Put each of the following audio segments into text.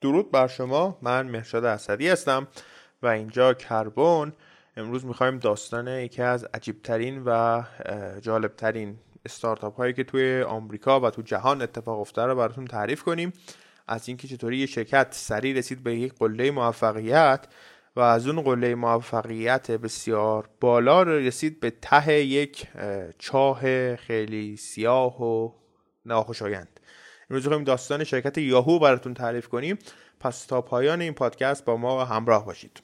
درود بر شما. من مرشاد اسدی هستم و اینجا کربن. امروز می‌خوایم داستان یکی از عجیبترین و جالبترین استارتاپ هایی که توی آمریکا و تو جهان اتفاق افتاده رو براتون تعریف کنیم. از اینکه چطوری یه شرکت سریع رسید به یک قله موفقیت و از اون قله موفقیت بسیار بالا رسید به ته یک چاه خیلی سیاه و ناخوشایند. امروز می‌خوایم داستان شرکت یاهو براتون تعریف کنیم. پس تا پایان این پادکست با ما همراه باشید.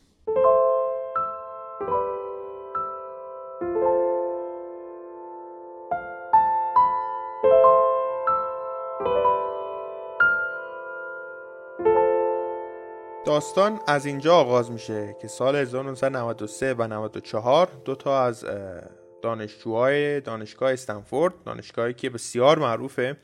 داستان از اینجا آغاز میشه که سال 1993 و 94 دو تا از دانشجوهای دانشگاه استنفورد دانشگاهی که بسیار معروفه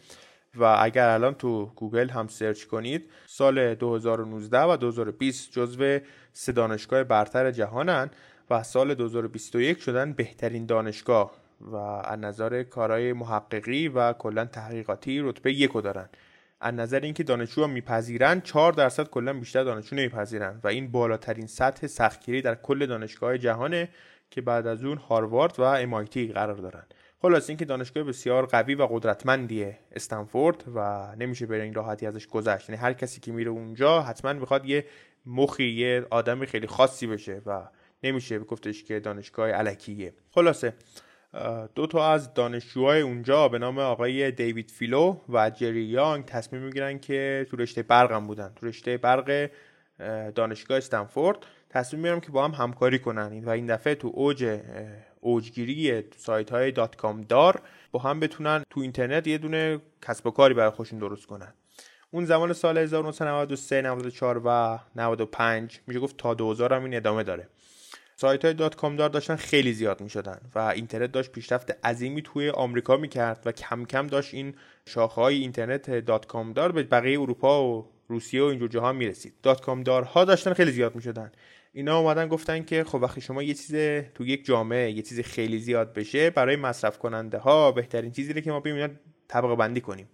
و اگر الان تو گوگل هم سرچ کنید سال 2019 و 2020 جزو سه دانشگاه برتر جهانن و سال 2021 شدن بهترین دانشگاه و از نظر کارهای محققی و کلا تحقیقاتی رتبه یکو دارن. از نظر اینکه دانشجوها میپذیرن 4 درصد کلا بیشتر دانشجو نمیپذیرن و این بالاترین سطح سختگیری در کل دانشگاه جهانه که بعد از اون هاروارد و MIT قرار دارن. خلاص اینکه دانشگاه بسیار قوی و قدرتمندیه استنفورد و نمیشه به این راحتی ازش گذشت. یعنی هر کسی که میره اونجا حتما می‌خواد یه مخی یه آدمی خیلی خاصی بشه و نمیشه گفتش که دانشگاه علکیه. خلاصه دو تا از دانشجوهای اونجا به نام آقای دیوید فیلو و جری یانگ تصمیم می‌گیرن که تو رشته برقم بودن. تو رشته برق دانشگاه استنفورد تصمیم می‌گیرن که با هم همکاری کنن. و این دفعه تو اوج اوجگیری سایت های dot com دار با هم بتونن تو اینترنت یه دونه کسب و کاری برای خودشون درست کنن. اون زمان سال 1993 94 و 95 میشه گفت تا 2000 هم این ادامه داره. سایت های dot com دار داشتن خیلی زیاد می شدن و اینترنت داشت پیشرفت عظیمی توی آمریکا می کرد و کم کم داشت این شاخه های اینترنت dot com دار به بقیه اروپا و روسیه و اینجور جاها می رسید dot com دارها داشتن خیلی زیاد می شدن اینا اومدن گفتن که خب وقتی شما یه چیز تو یک جامعه یه چیز خیلی زیاد بشه برای مصرف کننده ها بهترین چیزی که ما ببینیم طبقه بندی کنیم.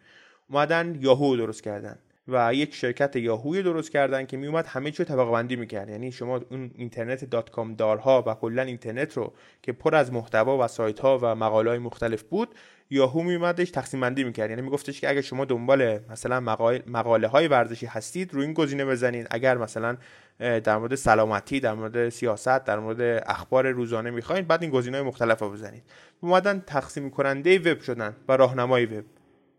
اومدن یاهو درست کردن و یک شرکت یاهوی درست کردن که میومد همه چی طبقه بندی می‌کرد. یعنی شما اون اینترنت دات کام دارها و کلا اینترنت رو که پر از محتوا و سایت ها و مقاله های مختلف بود یاهو میومدش تقسیم بندی می‌کرد. یعنی میگفتش که اگر شما دنبال مثلا مقاله های ورزشی هستید روی این گزینه بزنید اگر مثلا در مورد سلامتی در مورد سیاست در مورد اخبار روزانه می‌خواین بعد این گزینه های مختلف رو بزنید. اومدن تقسیم کننده وب شدن و راهنمای وب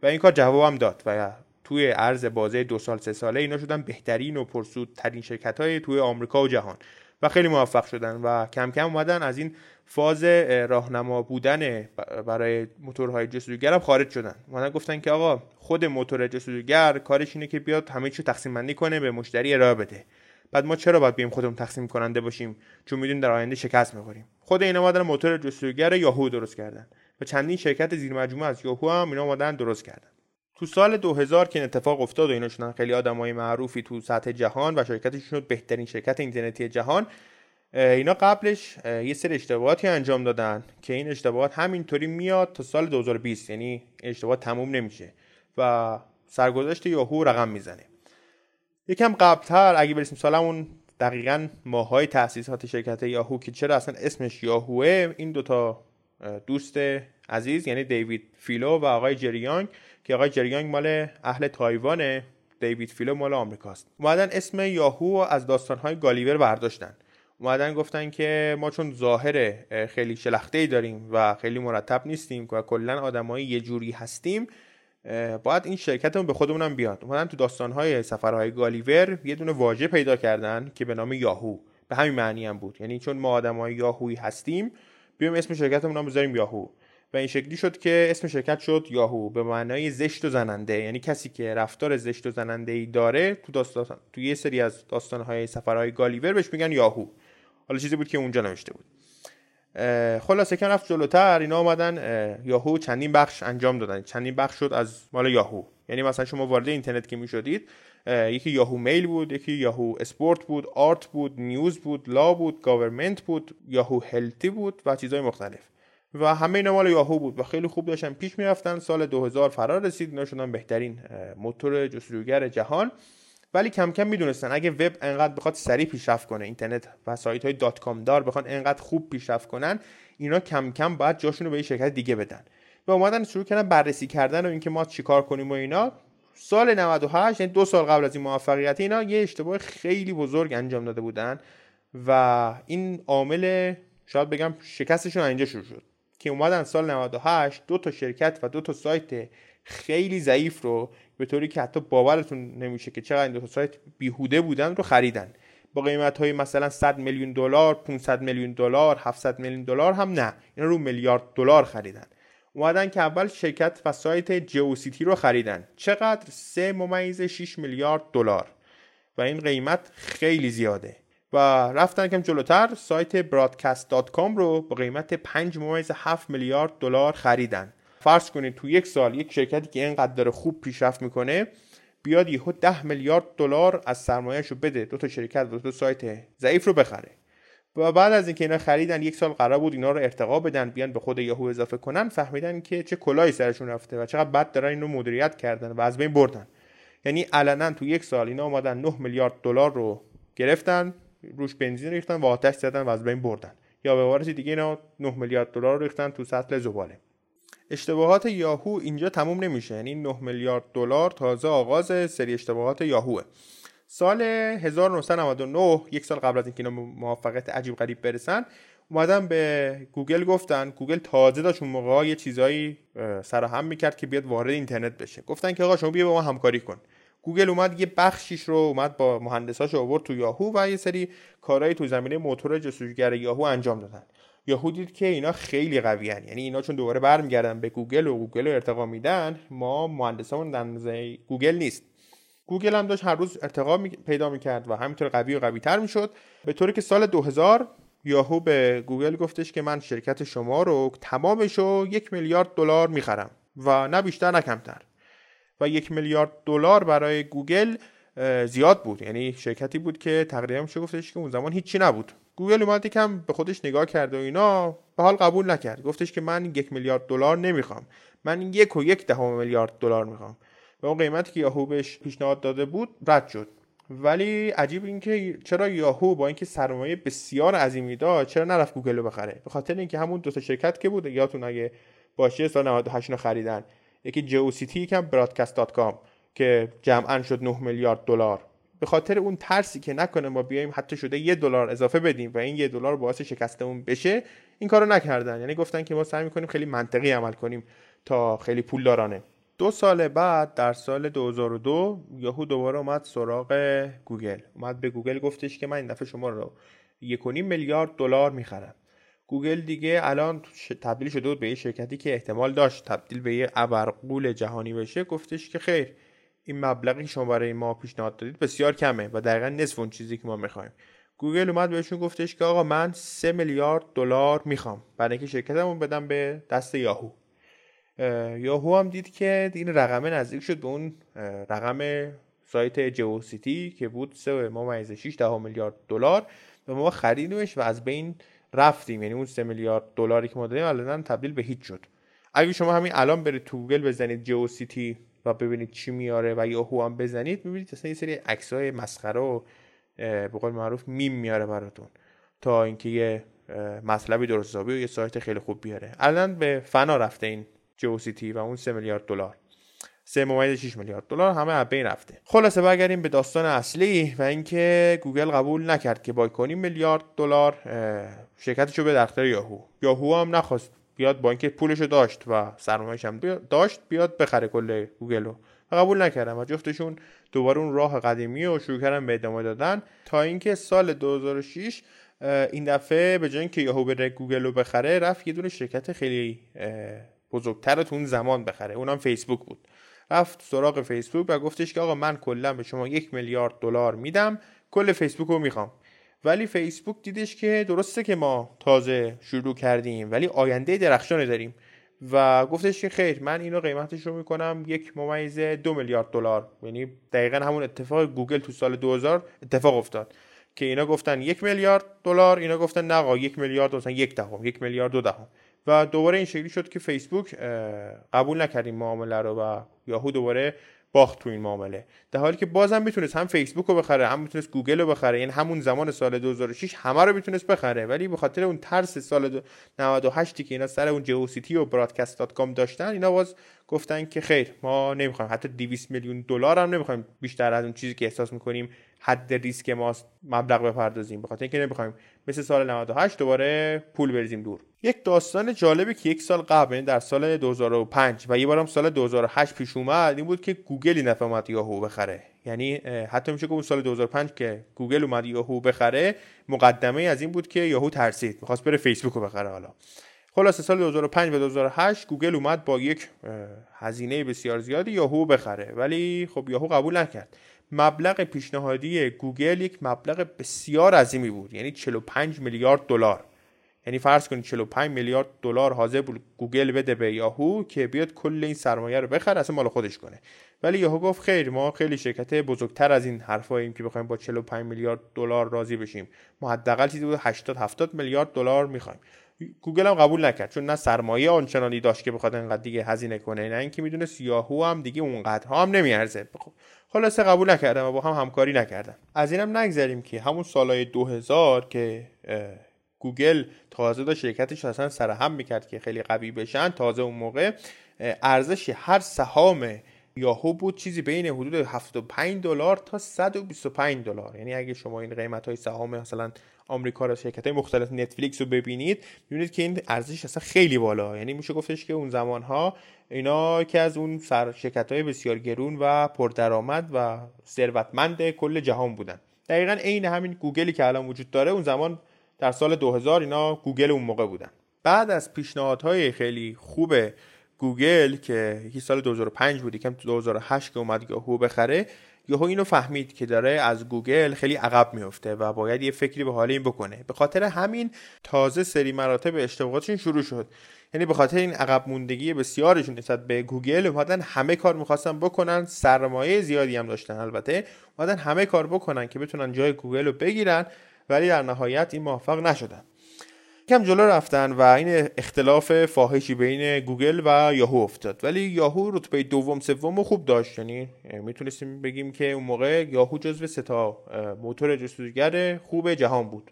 و این کار جواب هم داد. و توی عرض بازه دو سال سه ساله اینا شدن بهترین و پرسودترین شرکت های توی آمریکا و جهان. و خیلی موفق شدن. و کم کم اومدن از این فاز راهنما بودن برای موتورهای جستجوگر هم خارج شدن. اومدن گفتن که آقا خود موتور جستجوگر کارش اینه که بیاد همه چی تقسیم بندی کنه به مشتری ارائه بده. بعد ما چرا باید بیم خودمون تقسیم کننده باشیم؟ چون می‌دونیم در آینده شکست می‌خوریم. خود اینا اومدن موتور جستجوگر یاهو درست کردن. و چندین شرکت زیر مجموعه از یاهو هم اینا اومدن درست کردن. تو سال 2000 که این اتفاق افتاد و اینا شدن خیلی آدمای معروفی تو سطح جهان و شرکتشون بهترین شرکت اینترنتی جهان اینا قبلش یه سری اشتباهاتی انجام دادن که این اشتباهات همینطوری میاد تا سال 2020 یعنی اشتباه تموم نمیشه و سرگذشت یاهو رقم می‌زنه. یکم قبلتر اگه برسیم سالمون دقیقا ماهای تاسیسات شرکت یاهو که چرا اصلا اسمش یاهوه این دوتا دوست عزیز یعنی دیوید فیلو و آقای جریانگ که آقای جریانگ مال اهل تایوانه دیوید فیلو مال آمریکاست. اومدن اسم یاهو از داستانهای گالیور برداشتن. اومدن گفتن که ما چون ظاهر خیلی شلخته داریم و خیلی مرتب نیستیم و کلا آدمایی یه جوری هستیم باید این شرکتمون به خودمونم بیاد. اومدن تو داستانهای سفرهای گالیور یه دونه واژه پیدا کردن که به نام یاهو. به همین معنی هم بود. یعنی چون ما آدمای یاهویی هستیم بیام اسم شرکتمون رو بذاریم یاهو. و این شکلی شد که اسم شرکت شد یاهو. به معنای زشت و زننده. یعنی کسی که رفتار زشت و زننده ای داره تو داستان تو یه سری از داستانهای سفرهای گالیور بهش میگن یاهو. حالا چیزی بود که اونجا نوشته بود. خلاصه که رفت جلوتر اینا اومدن یاهو چندین بخش انجام دادن. چندین بخش شد از مال یاهو. یعنی مثلا شما وارد اینترنت که می‌شدید یکی یاهو mail بود یکی یاهو اسپورت بود art بود news بود law بود government بود یاهو healthy بود و چیزهای مختلف. و همه اینا مال یاهو بود و خیلی خوب داشتن پیش می‌رفتن. سال 2000 فرا رسید اینا شدن بهترین موتور جستجوگر جهان. ولی کم کم می‌دونستن. اگه وب انقدر بخواد سریع پیشرفت کنه اینترنت و سایت های dot com دار بخوان انقدر خوب پیشرفت کنن اینا کم کم باید جاشون رو به شرکت دیگه بدن. و اومدن شروع کردن بررسی کردن و اینکه ما چیکار کنیم و اینا. سال 98 یعنی دو سال قبل از این موفقیت اینا یه اشتباه خیلی بزرگ انجام داده بودن و این عامل شاید بگم شکستشون اینجا شروع شد. که اومدن سال 98 دو تا شرکت و دو تا سایت خیلی ضعیف رو به طوری که حتی باورتون نمیشه که چقدر این دو سایت بیهوده بودن رو خریدن. با قیمت های مثلا 100 میلیون دلار 500 میلیون دلار 700 میلیون دلار هم نه. اینا رو میلیارد دلار خریدن. اومدن که اول شرکت و سایت جیوسیتی رو خریدن. چقدر؟ 3 ممیز 6 میلیارد دلار. و این قیمت خیلی زیاده. و رفتن کم جلوتر سایت broadcast.com رو با قیمت 5 ممیز 7 میلیارد دلار خریدن. فرض کنید تو یک سال یک شرکتی که اینقدر داره خوب پیشرفت می‌کنه بیاد یهو 10 میلیارد دلار از سرمایهش رو بده. دو تا شرکت و دو سایت ضعیف رو بخره. و بعد از اینکه اینا خریدن یک سال قرار بود اینا رو ارتقا بدن بیان به خود یهو اضافه کنن فهمیدن که چه کلاهی سرشون رفته و چقدر بد دارن اینو مدیریت کردن و از بین بردن. یعنی علنا تو یک سال اینا اومدن 9 میلیارد دلار رو گرفتن روش بنزین ریختن و آتش زدن و از بین بردن. یا به عبارت دیگه اینا 9 میلیارد دلار ریختن تو سطل زباله. اشتباهات یاهو اینجا تموم نمیشه. یعنی 9 میلیارد دلار تازه آغاز سری اشتباهات یاهوه. سال 1999 یک سال قبل از اینکه اینا موفقیت عجیب غریب برسن اومدن به گوگل گفتن. گوگل تازه داشت اون موقع یه چیزایی سرهم می‌کرد که بیاد وارد اینترنت بشه. گفتن که آقا شما بیا با ما همکاری کن. گوگل اومد یه بخشیش رو اومد با مهندساش آورد تو یاهو و یه سری کارهایی تو زمینه موتور جستجوگر یاهو انجام دادن. یاهو دید که اینا خیلی قوی هن. یعنی اینا چون دوباره برمیگردن به گوگل و گوگل رو ارتقا میدن ما مهندسامون در گوگل نیست. گوگل هم داشت هر روز ارتقا می... پیدا می‌کرد و همینطور قوی و قوی تر می‌شد. به طوری که سال 2000 یاهو به گوگل گفتش که من شرکت شما رو تمامش رو یک میلیارد دلار می‌خرم و نه بیشتر نه کمتر. و یک میلیارد دلار برای گوگل زیاد بود. یعنی شرکتی بود که تقریبا میشه گفتش که اون زمان هیچی نبود. گوگل اومد یکم به خودش نگاه کرد و اینا به حال قبول نکرد. گفتش که من یک میلیارد دلار نمی‌خوام. من یک و یک دهم میلیارد دلار می‌خوام. به اون قیمتی که یاهو بهش پیشنهاد داده بود رد شد. ولی عجیب این که چرا یاهو با اینکه سرمایه بسیار عظیمی داشت چرا نرفت گوگل رو بخره؟ به خاطر اینکه همون دو تا شرکت که بود یادتون اگه باشه سال 98 خریدن. یکی جیوسیتی یکم Broadcast.com که جمعا شد 9 میلیارد دلار. به خاطر اون ترسی که نکنه ما بیایم حتی شده یه دلار اضافه بدیم و این یه دلار باعث شکستمون بشه این کارو نکردن. یعنی گفتن که ما سعی می‌کنیم خیلی منطقی عمل کنیم تا خیلی پول دارانه. دو سال بعد در سال 2002 یاهو دوباره اومد سراغ گوگل. اومد به گوگل گفتش که من این دفعه شما رو یک میلیارد دلار می‌خرم. گوگل دیگه الان تبدیل شده بود به یه شرکتی که احتمال داشت تبدیل به یه ابرغول جهانی بشه. گفتش که خیر. این مبلغی شما برای ما پیشنهاد دادید بسیار کمه و دقیقا نصف اون چیزی که ما می‌خوایم. گوگل اومد بهشون گفتش که آقا من سه میلیارد دلار می‌خوام. برای اینکه شرکتمون بدم به دست یاهو. یاهو هم دید که این رقمه نزدیک شد به اون رقم سایت جیوسیتی که بود 3 ممیز 6 ده میلیارد دلار. و ما خریدیمش و از بین رفتیم. یعنی اون 3 میلیارد دلاری که ما دادیم الان تبدیل به هیچ شد. اگه شما همین الان برید تو گوگل بزنید جیوسیتی و ببینید چی میاره و یاهو هم بزنید می‌بینید اصلا یه سری عکسای مسخره و به قول معروف میم میاره براتون تا اینکه یه مطلبی درست حسابی و یه سایت خیلی خوب بیاره. الان به فنا رفته این جیوسیتی و اون 3 میلیارد دلار. 3 ممیز 6 میلیارد دلار همه از بین رفته. خلاصه برگردیم به داستان اصلی و اینکه گوگل قبول نکرد که با کنیم میلیارد دلار شرکتشو به اختیار یاهو. یاهو هم نخواست بیاد با اینکه پولشو داشت و سرمایه‌اش هم داشت بیاد بخره کل گوگل رو قبول نکردن و جفتشون دوباره اون راه قدیمی رو شروع کردن به ادامه دادن. تا اینکه سال 2006 این دفعه به جای اینکه یاهو بره گوگل رو بخره رفت یه دونه شرکت خیلی بزرگتر تو اون زمان بخره. اونم فیسبوک بود. رفت سراغ فیسبوک و گفتش که آقا من کلا به شما یک میلیارد دلار میدم کل فیسبوک رو می‌خوام. ولی فیسبوک دیدش که درسته که ما تازه شروع کردیم ولی آینده درخشانی داریم. و گفتش که خیر من اینو قیمتش رو می‌کنم یک ممیز دو میلیارد دلار. یعنی دقیقا همون اتفاق گوگل تو سال 2000 اتفاق افتاد. که اینا گفتن یک میلیارد دلار اینا گفتن نه یک میلیارد مثلا یک دهم یک میلیارد دو دهم. و دوباره این شکلی شد که فیسبوک قبول نکرد این معامله رو و یاهو دوباره باخت تو این معامله. در حالی که بازم می‌تونست هم فیسبوک رو بخره هم می‌تونست گوگل رو بخره. یعنی همون زمان سال 2006 همه رو می‌تونست بخره. ولی به خاطر اون ترس سال 98 که اینا سر اون جیوسیتی و برادکست دات کام داشتن اینا باز گفتن که خیر ما نمی‌خوایم. حتی 200 میلیون دلار هم نمی‌خوایم بیشتر از اون چیزی که احساس می‌کنیم حد ریسک ما مبلغ بپردازیم. به خاطر اینکه نمی‌خوایم مثل سال 98 دوباره پول بریزیم دور. یک داستان جالبی که یک سال قبل یعنی در سال 2005 و یه بارم سال 2008 پیش اومد این بود که گوگل این اومد یاهو بخره. یعنی حتی میشه که اون سال 2005 که گوگل اومد یاهو بخره مقدمه از این بود که یاهو ترسید می‌خواست بره فیسبوک رو بخره حالا. خلاصه سال 2005 و 2008 گوگل اومد با یک هزینه بسیار زیادی یاهو بخره. ولی خب یاهو قبول نکرد. مبلغ پیشنهادی گوگل یک مبلغ بسیار عظیمی بود. یعنی 45 میلیارد دلار. یعنی فرض کنید 45 میلیارد دلار حاضر بود گوگل بده به یاهو که بیاد کل این سرمایه رو بخره اصلا مال خودش کنه. ولی یاهو گفت خیر ما خیلی شرکت بزرگتر از این حرفاییم که بخوایم با 45 میلیارد دلار راضی بشیم. ما حداقل چیزی بود 80 70 میلیارد دلار می‌خوایم. گوگل هم قبول نکرد چون نه سرمایه آنچنانی داشت که بخواد انقدر دیگه هزینه کنه نه اینکه می‌دونست یاهو هم دیگه اونقدرها هم نمیارزه. خلاصه قبول نکردن و با هم همکاری نکردم. از اینم نگذریم که همون سالهای 2000 که گوگل تازه داشت شرکتش اصلا سر هم می‌کرد که خیلی قوی بشن تازه اون موقع ارزش هر سهام یاهو بود چیزی بین حدود 75 دلار تا 125 دلار. یعنی اگه شما این قیمت های سهام مثلا آمریکا رو شرکت های مختلف نتفلیکس رو ببینید می‌بینید که این ارزش اصلا خیلی بالا. یعنی میشه گفتش که اون زمان ها اینا که از اون سری شرکت های بسیار گرون و پردرآمد و ثروتمند کل جهان بودن. دقیقا عین همین گوگلی که الان وجود داره اون زمان در سال 2000 اینا گوگل اون موقع بودن. بعد از پیشنهادهای خیلی خوب گوگل که یکی سال 2005 بود یکم تو 2008 که اومد یاهو بخره یاهو اینو فهمید که داره از گوگل خیلی عقب میفته و باید یه فکری به حال این بکنه. به خاطر همین تازه سری مراتب اشتباهاتشون شروع شد. یعنی به خاطر این عقب موندگی بسیارشون نسبت به گوگل اومدن همه کار می‌خواستن بکنن سرمایه زیادی هم داشتن البته اومدن همه کار بکنن که بتونن جای گوگل رو بگیرن ولی در نهایت این موفق نشدن. کم جلو رفتن و این اختلاف فاحشی بین گوگل و یاهو افتاد. ولی یاهو رتبه دوم سوم خوب داشت. یعنی می‌تونستیم بگیم که اون موقع یاهو جزو ستا موتور جستجوگر خوب جهان بود.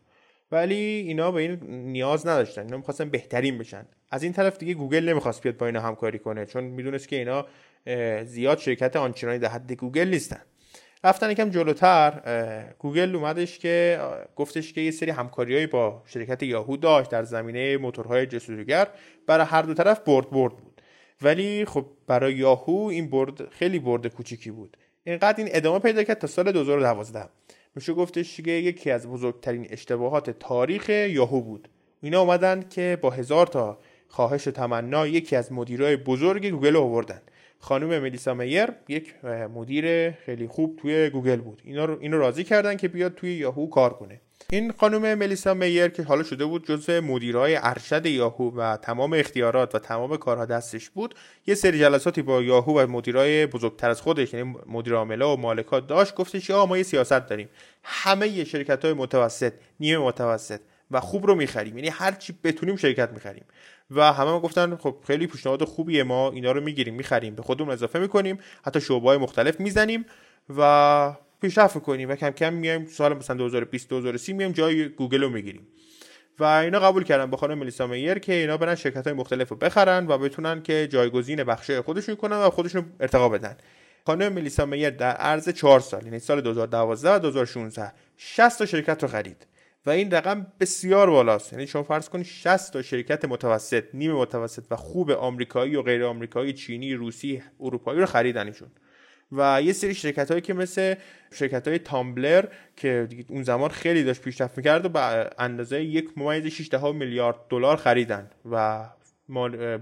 ولی اینا به این نیاز نداشتن. اینا می‌خواستن بهترین بشن. از این طرف دیگه گوگل نمی‌خواست بیاد با اینا همکاری کنه. چون می‌دونست که اینا زیاد شرکت آنچنانی در حد گوگل نیستن. رفتن یکم جلوتر گوگل اومدش که گفتش که یه سری همکاریهایی با شرکت یاهو داشت در زمینه موتورهای جستجوگر برای هر دو طرف برد برد بود. ولی خب برای یاهو این برد خیلی برد کوچیکی بود. اینقدر این ادامه پیدا کرد تا سال 2012 میشه گفتش که یکی از بزرگترین اشتباهات تاریخ یاهو بود. اینا اومدن که با هزار تا خواهش و تمنا یکی از مدیرای بزرگ گوگل آوردن. خانم ملیسا میر یک مدیر خیلی خوب توی گوگل بود. اینا رو اینو راضی کردن که بیاد توی یاهو کار کنه. این خانم ملیسا میر که حالا شده بود جزو مدیرای ارشد یاهو و تمام اختیارات و تمام کارها دستش بود یه سری جلساتی با یاهو و مدیرای بزرگتر از خودش یعنی مدیر عامله و مالکات داشت گفتش یا ما یه سیاست داریم. همه شرکت های متوسط نیمه متوسط. و خوب رو می‌خریم. یعنی هر چی بتونیم شرکت می‌خریم. و همه ما گفتن خب خیلی پیشنهاد خوبیه ما اینا رو می‌گیریم می‌خریم. به خودمون اضافه می‌کنیم حتی شعبه های مختلف می‌زنیم و پیشرفت می‌کنیم. و کم کم میایم سال مثلا 2020 2030 میایم جای گوگل رو می‌گیریم. و اینا قبول کردن با خانم ملیسا میر که اینا برن شرکت های مختلف رو بخرن و بتونن که جایگزین بخشه خودشون کنن و خودشون ارتقا بدن. خانم ملیسا میر در عرض 4 سال یعنی سال 2012 و 2016 60 تا شرکت رو خرید. و این رقم بسیار بالاست. یعنی شما فرض کنید 60 تا شرکت متوسط نیمه متوسط و خوب آمریکایی و غیر آمریکایی چینی روسی اروپایی رو خریدنشون و یه سری شرکت هایی که مثل شرکت های تامبلر که اون زمان خیلی داشت پیشرفت می‌کرد و به اندازه یک ممیز 6 میلیارد دلار خریدن و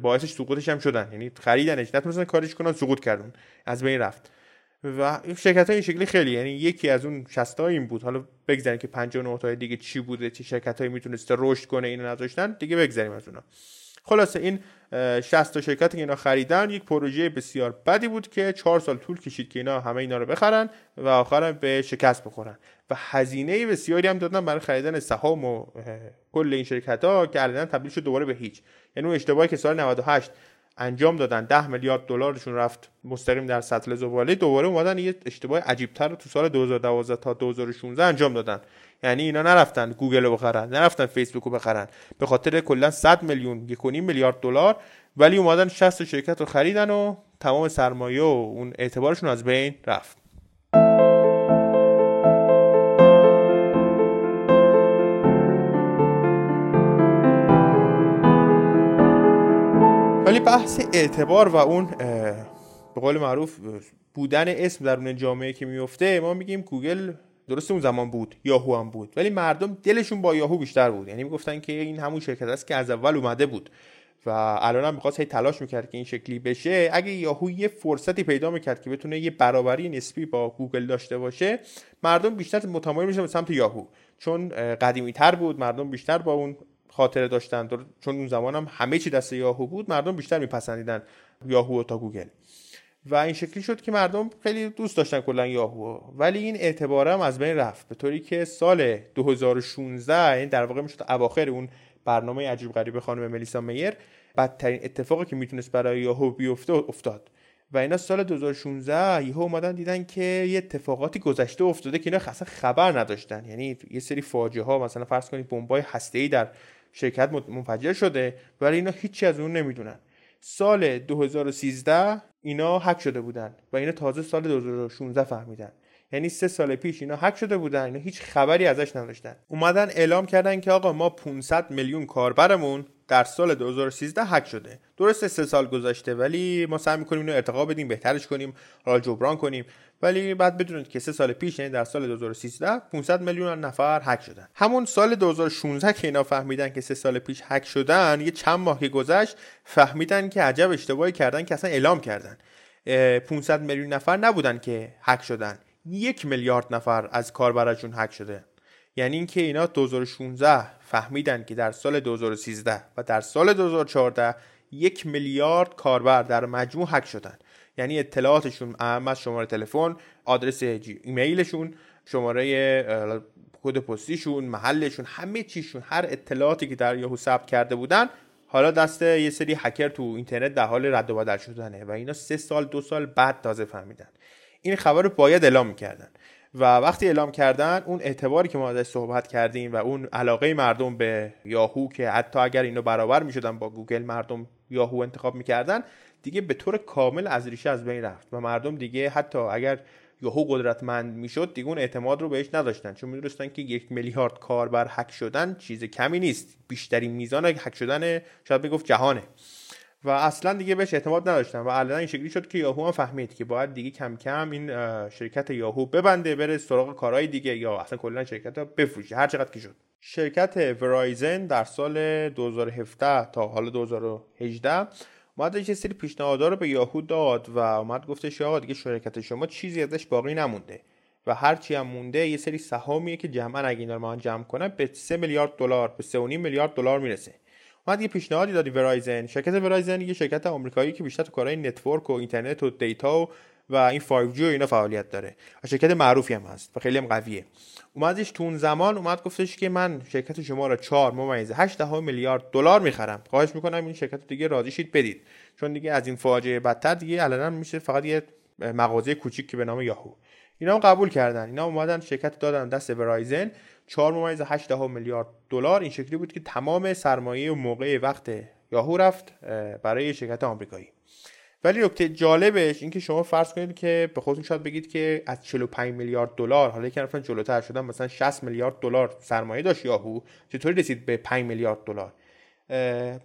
باعثش سقوطش هم شدن. یعنی خریدنش نتونستن کارش کنن سقوط کردن. از بین رفت. و شرکت های این شکلی خیلی یعنی یکی از اون 60 این بود. حالا بگذاریم که 59 تا دیگه چی بوده چه شرکت هایی می‌تونسته رشد کنه اینو نذاشتن دیگه بگذاریم از اونا. خلاصه این 60 تا شرکتی که اینا خریدن یک پروژه بسیار بدی بود که 4 سال طول کشید که اینا همه اینا رو بخرن و آخرا به شکست بخورن. و هزینه بسیاری هم دادن برای خریدن سهام و کل این شرکت ها که الان تبدیل شد دوباره به هیچ. یعنی اون اشتباهی که سال 98 انجام دادن. 10 میلیارد دلارشون رفت مستقیم در سطل زباله. دوباره اومدن یه اشتباه عجیبتر رو تو سال 2012 تا 2016 انجام دادن. یعنی اینا نرفتن گوگل رو بخرن نرفتن فیسبوک رو بخرن. به خاطر کلا 100 میلیون 1.5 میلیارد دلار. ولی اومدن 60 شرکت رو خریدن و تمام سرمایه و اون اعتبارشون از بین رفت. بحث اعتبار و اون به قول معروف بودن اسم در اون جامعه که میفته ما میگیم گوگل درست اون زمان بود یاهو هم بود. ولی مردم دلشون با یاهو بیشتر بود. یعنی می‌گفتن که این همون شرکت است که از اول اومده بود. و الان هم می‌خواست هی تلاش می‌کرد که این شکلی بشه. اگه یاهو یه فرصتی پیدا می‌کرد که بتونه یه برابری نسبی با گوگل داشته باشه مردم بیشتر متمایل میشن به سمت یاهو. چون قدیمی تر بود مردم بیشتر با اون خاطره داشتن. چون اون زمان هم همه چی دست یاهو بود مردم بیشتر میپسندیدن یاهو تا گوگل. و این شکلی شد که مردم خیلی دوست داشتن کلا یاهو ولی این اعتبارم از بین رفت. به طوری که سال 2016 این در واقع می‌شد اواخر اون برنامه عجیب غریب خانم ملیسا میر بدترین اتفاقی که می‌تونست برای یاهو بیفته افتاد. و اینا سال 2016 یهو اومدن دیدن که یه اتفاقاتی گذشته افتاده که اینا اصلا خبر نداشتن. یعنی یه سری فاجعه ها مثلا فرض کنید بمبای هسته‌ای در شرکت منفجر شده ولی اینا هیچی از اون نمی‌دونن. سال 2013 اینا حک شده بودن و اینا تازه سال 2016 فهمیدن. یعنی سه سال پیش اینا حک شده بودن اینا هیچ خبری ازش نداشتن. اومدن اعلام کردن که آقا ما 500 میلیون کاربرمون در سال 2013 حک شده. درسته سه سال گذشته ولی ما سعی می‌کنیم اینو ارتقا بدیم بهترش کنیم حالا جبران کنیم. ولی بعد بدونید که سه سال پیش یعنی در سال 2013 500 میلیون نفر هک شدن. همون سال 2016 که اینا فهمیدن که سه سال پیش هک شدن یه چند ماه که گذشت فهمیدن که عجب اشتباهی کردن که اصلا اعلام کردن. 500 میلیون نفر نبودن که هک شدن. یک میلیارد نفر از کاربرشون هک شده. یعنی اینکه اینا 2016 فهمیدن که در سال 2013 و در سال 2014 یک میلیارد کاربر در مجموع هک شدن. یعنی اطلاعاتشون اهم از شماره تلفن آدرس ایمیلشون شماره کد پستیشون محلشون همه چیشون هر اطلاعاتی که در یاهو ثبت کرده بودن حالا دست یه سری هکر تو اینترنت در حال رد و بدل شدنه و اینا سه سال دو سال بعد تازه فهمیدن. این خبر رو باید اعلام می‌کردن. و وقتی اعلام کردن اون اعتباری که ما ازش صحبت کردیم و اون علاقه مردم به یاهو که حتی اگر اینو برابر می‌شدن با گوگل مردم یاهو انتخاب می‌کردن دیگه به طور کامل از ریشه از بین رفت و مردم دیگه حتی اگر یهو قدرتمند می‌شد دیگه اون اعتماد رو بهش نداشتن. چون می‌دونستن که یک میلیارد کاربر هک شدن چیز کمی نیست. بیشترین میزان هک شدن شاید بگفت جهانه. و اصلا دیگه بهش اعتماد نداشتن و الان این شکلی شد که یاهو هم فهمید که باید دیگه کم کم این شرکت یاهو ببنده بره سراغ کارهای دیگه یا اصلا کلا شرکت رو بفروشه هر چقدر که شد. شرکت ورایزن در سال 2017 تا حالا 2018 اومد یه سری پیشنهادها رو به یاهو داد و اومد گفتش آقا دیگه شرکت شما چیزی ازش باقی نمونده و هر چی هم مونده یه سری سهامیه که جمعا اگه اینا رو جمع کنن به 3 میلیارد دلار به 3.5 میلیارد دلار می‌رسه. اومد یه پیشنهادی داد ورایزن شرکت ورایزن یه شرکت آمریکایی که بیشتر تو کارهای network و اینترنت و data و و این 5G و اینا فعالیت داره. و شرکت معروفی هم هست و خیلی هم قویه. اومدش تو اون زمان اومد گفتش که من شرکت شما را 4 ممیز 8 میلیارد دلار می‌خرم. خواهش می‌کنم این شرکت دیگه راضی شید بدید. چون دیگه از این فاجعه بدتر دیگه علنا میشه فقط یه مغازه کوچیک که به نام یاهو اینا هم قبول کردن. اینا اومدن شرکت دادن دست ورایزن 4 ممیز 8 میلیارد دلار. این شکلی بود که تمام سرمایه و موقع وقت یاهو رفت برای شرکت آمریکایی. ولی نکته جالبش اینکه شما فرض کنید که به خودتون شاید بگید که از 45 میلیارد دلار حالا که رفتن جلوتر شدن مثلا 60 میلیارد دلار سرمایه داشت یاهو چطوری رسید به 5 میلیارد دلار؟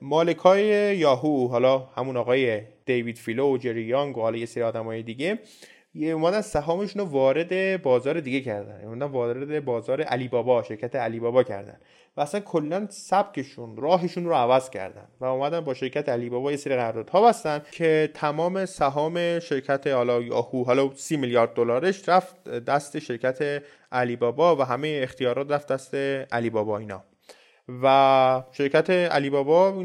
مالکای یاهو حالا همون آقای دیوید فیلو و جری یانگ و حالا یه سری آدمای دیگه اومدن سهامشون رو وارد بازار دیگه کردن. اومدن وارد بازار علی بابا شرکت علی بابا کردن. و اصلا کلا سبکشون راهشون رو عوض کردن. و اومدن با شرکت علی بابا یه سری قراردادها بستن که تمام سهام شرکت حالا یاهو حالا 30 میلیارد دلارش رفت دست شرکت علی بابا و همه اختیارات رفت دست علی بابا اینا. و شرکت علی بابا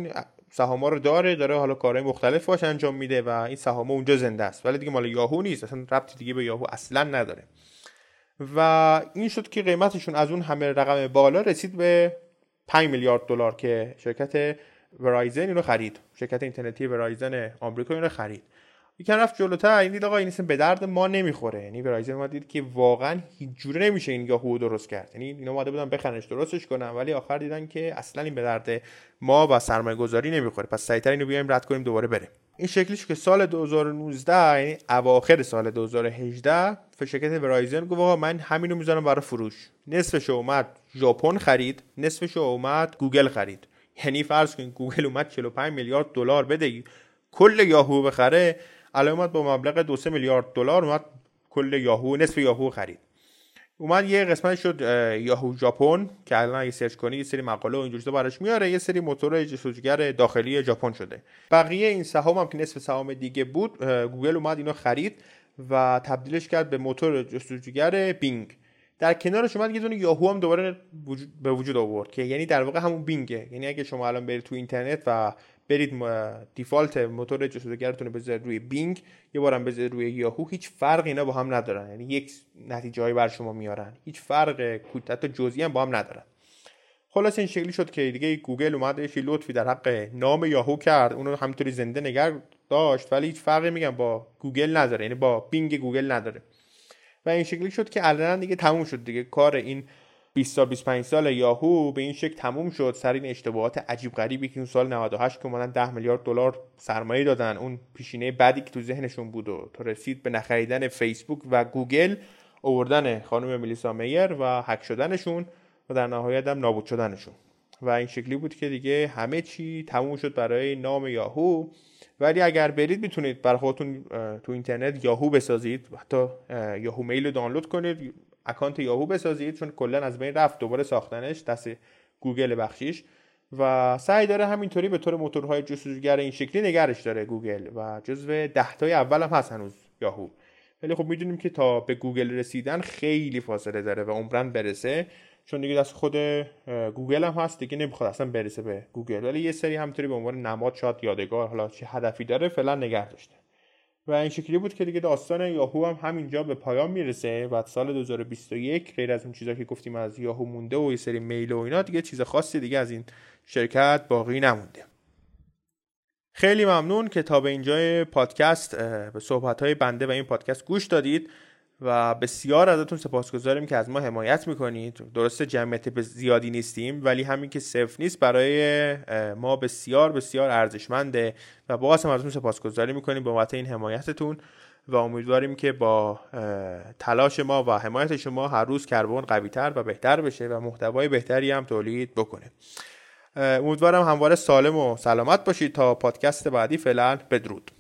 سهاما رو داره داره حالا کارهای مختلف باش انجام میده و این سهاما اونجا زنده است. ولی دیگه مال یاهو نیست اصلا ربطی دیگه به یاهو اصلا نداره. و این شد که قیمتشون از اون همه رقم بالا رسید به 5 میلیارد دلار که شرکت ورایزن اینو خرید. شرکت اینترنتی ورایزن آمریکا اینو خرید. یکم رفت جلوتر این دید آقا این به درد ما نمی‌خوره. یعنی ورایزن ما دید که واقعا هیچ جوره نمیشه این یاهو درست کرد. یعنی اینا اومده بودن بخنش درستش کنن ولی آخر دیدن که اصلا این به درد ما و سرمایه گذاری نمی‌خوره. پس سریعتر اینو بیایم رد کنیم دوباره بریم. این شکلیش که سال 2019 یعنی اواخر سال 2018 شرکت ورایزن گفت آقا من همینو می‌ذارم برای فروش. نصفش اومد ژاپن خرید نصفش اومد گوگل خرید. یعنی فرض کن گوگل اومد 45 میلیارد دلار بده. کل یاهو بخره. الان اومد با مبلغ 2 میلیارد دلار اومد کل یاهو نصف یاهو خرید. اومد یه قسمت شد یاهو ژاپن که الان اگه search کنی یه سری مقاله و اینجوری براش میاره یه سری موتور جستجوگر داخلی ژاپن شده. بقیه این سهام هم که نصف سهام دیگه بود گوگل اومد اینو خرید و تبدیلش کرد به موتور جستجوگر بینگ. در کنارش اومد یه دونه یاهو هم دوباره به وجود آورد که یعنی در واقع همون بینگه. یعنی اگه شما الان برید تو اینترنت و برید default موتور جستجوگرتون رو بذارید روی بینگ یه بارم بذارید روی یاهو هیچ فرقی اینا با هم ندارن. یعنی یک نتیجه برا شما میارن. هیچ فرق حتی جزئی هم با هم ندارن. خلاصه این شکلی شد که دیگه گوگل اومد یه لطفی در حق نام یاهو کرد. اونو همینطوری زنده نگه داشت ولی هیچ فرقی میگم با گوگل نداره. یعنی با بینگ گوگل نداره. و این شکلی شد که الان دیگه تموم شد دیگه. کار این 20 سال 25 سال یاهو به این شکل تموم شد. سر این اشتباهات عجیب غریبی که اون سال 98 که اومدن 10 میلیارد دلار سرمایه دادن اون پیشینه بعدی که تو ذهنشون بود و تا رسید به نخریدن فیسبوک و گوگل آوردن خانم ملیسا میر و هک شدنشون و در نهایت هم نابود شدنشون. و این شکلی بود که دیگه همه چی تموم شد برای نام یاهو. ولی اگر برید می‌تونید برای خودتون تو اینترنت یاهو بسازید. حتی یاهو میل رو دانلود کنید. اکانت یاهو بسازید چون کلا از بین رفت دوباره ساختنش دست گوگل بخشیش و سعی داره همینطوری به طور موتورهای جستجوگر این شکلی نگرش داره گوگل و جزو دهتای اول هم هست هنوز یاهو. ولی خب می‌دونیم که تا به گوگل رسیدن خیلی فاصله داره و عمرن برسه چون دیگه دست خود گوگل هم هست دیگه نمی‌خواد اصلا برسه به گوگل. ولی یه سری همینطوری به عنوان نماد شاید یادگار حالا چه هدفی داره فعلا نگه داشته. و این شکلی بود که دیگه داستان یاهو هم همینجا به پایان می‌رسه و سال 2021 غیر از اون چیزا که گفتیم از یاهو مونده و یه سری mail و اینا دیگه چیز خاصی دیگه از این شرکت باقی نمونده. خیلی ممنون که تا به اینجای پادکست به صحبت های بنده و این پادکست گوش دادید. و بسیار ازتون سپاسگزاریم که از ما حمایت می‌کنید. درسته جمعیت زیادی نیستیم ولی همین که صفر نیست برای ما بسیار بسیار ارزشمنده و باز هم ازتون سپاسگزاری می‌کنیم به بابت این حمایتتون و امیدواریم که با تلاش ما و حمایت شما هر روز کربن قویتر و بهتر بشه و محتوای بهتری هم تولید بکنه. امیدوارم همواره سالم و سلامت باشید. تا پادکست بعدی فعلا بدرود.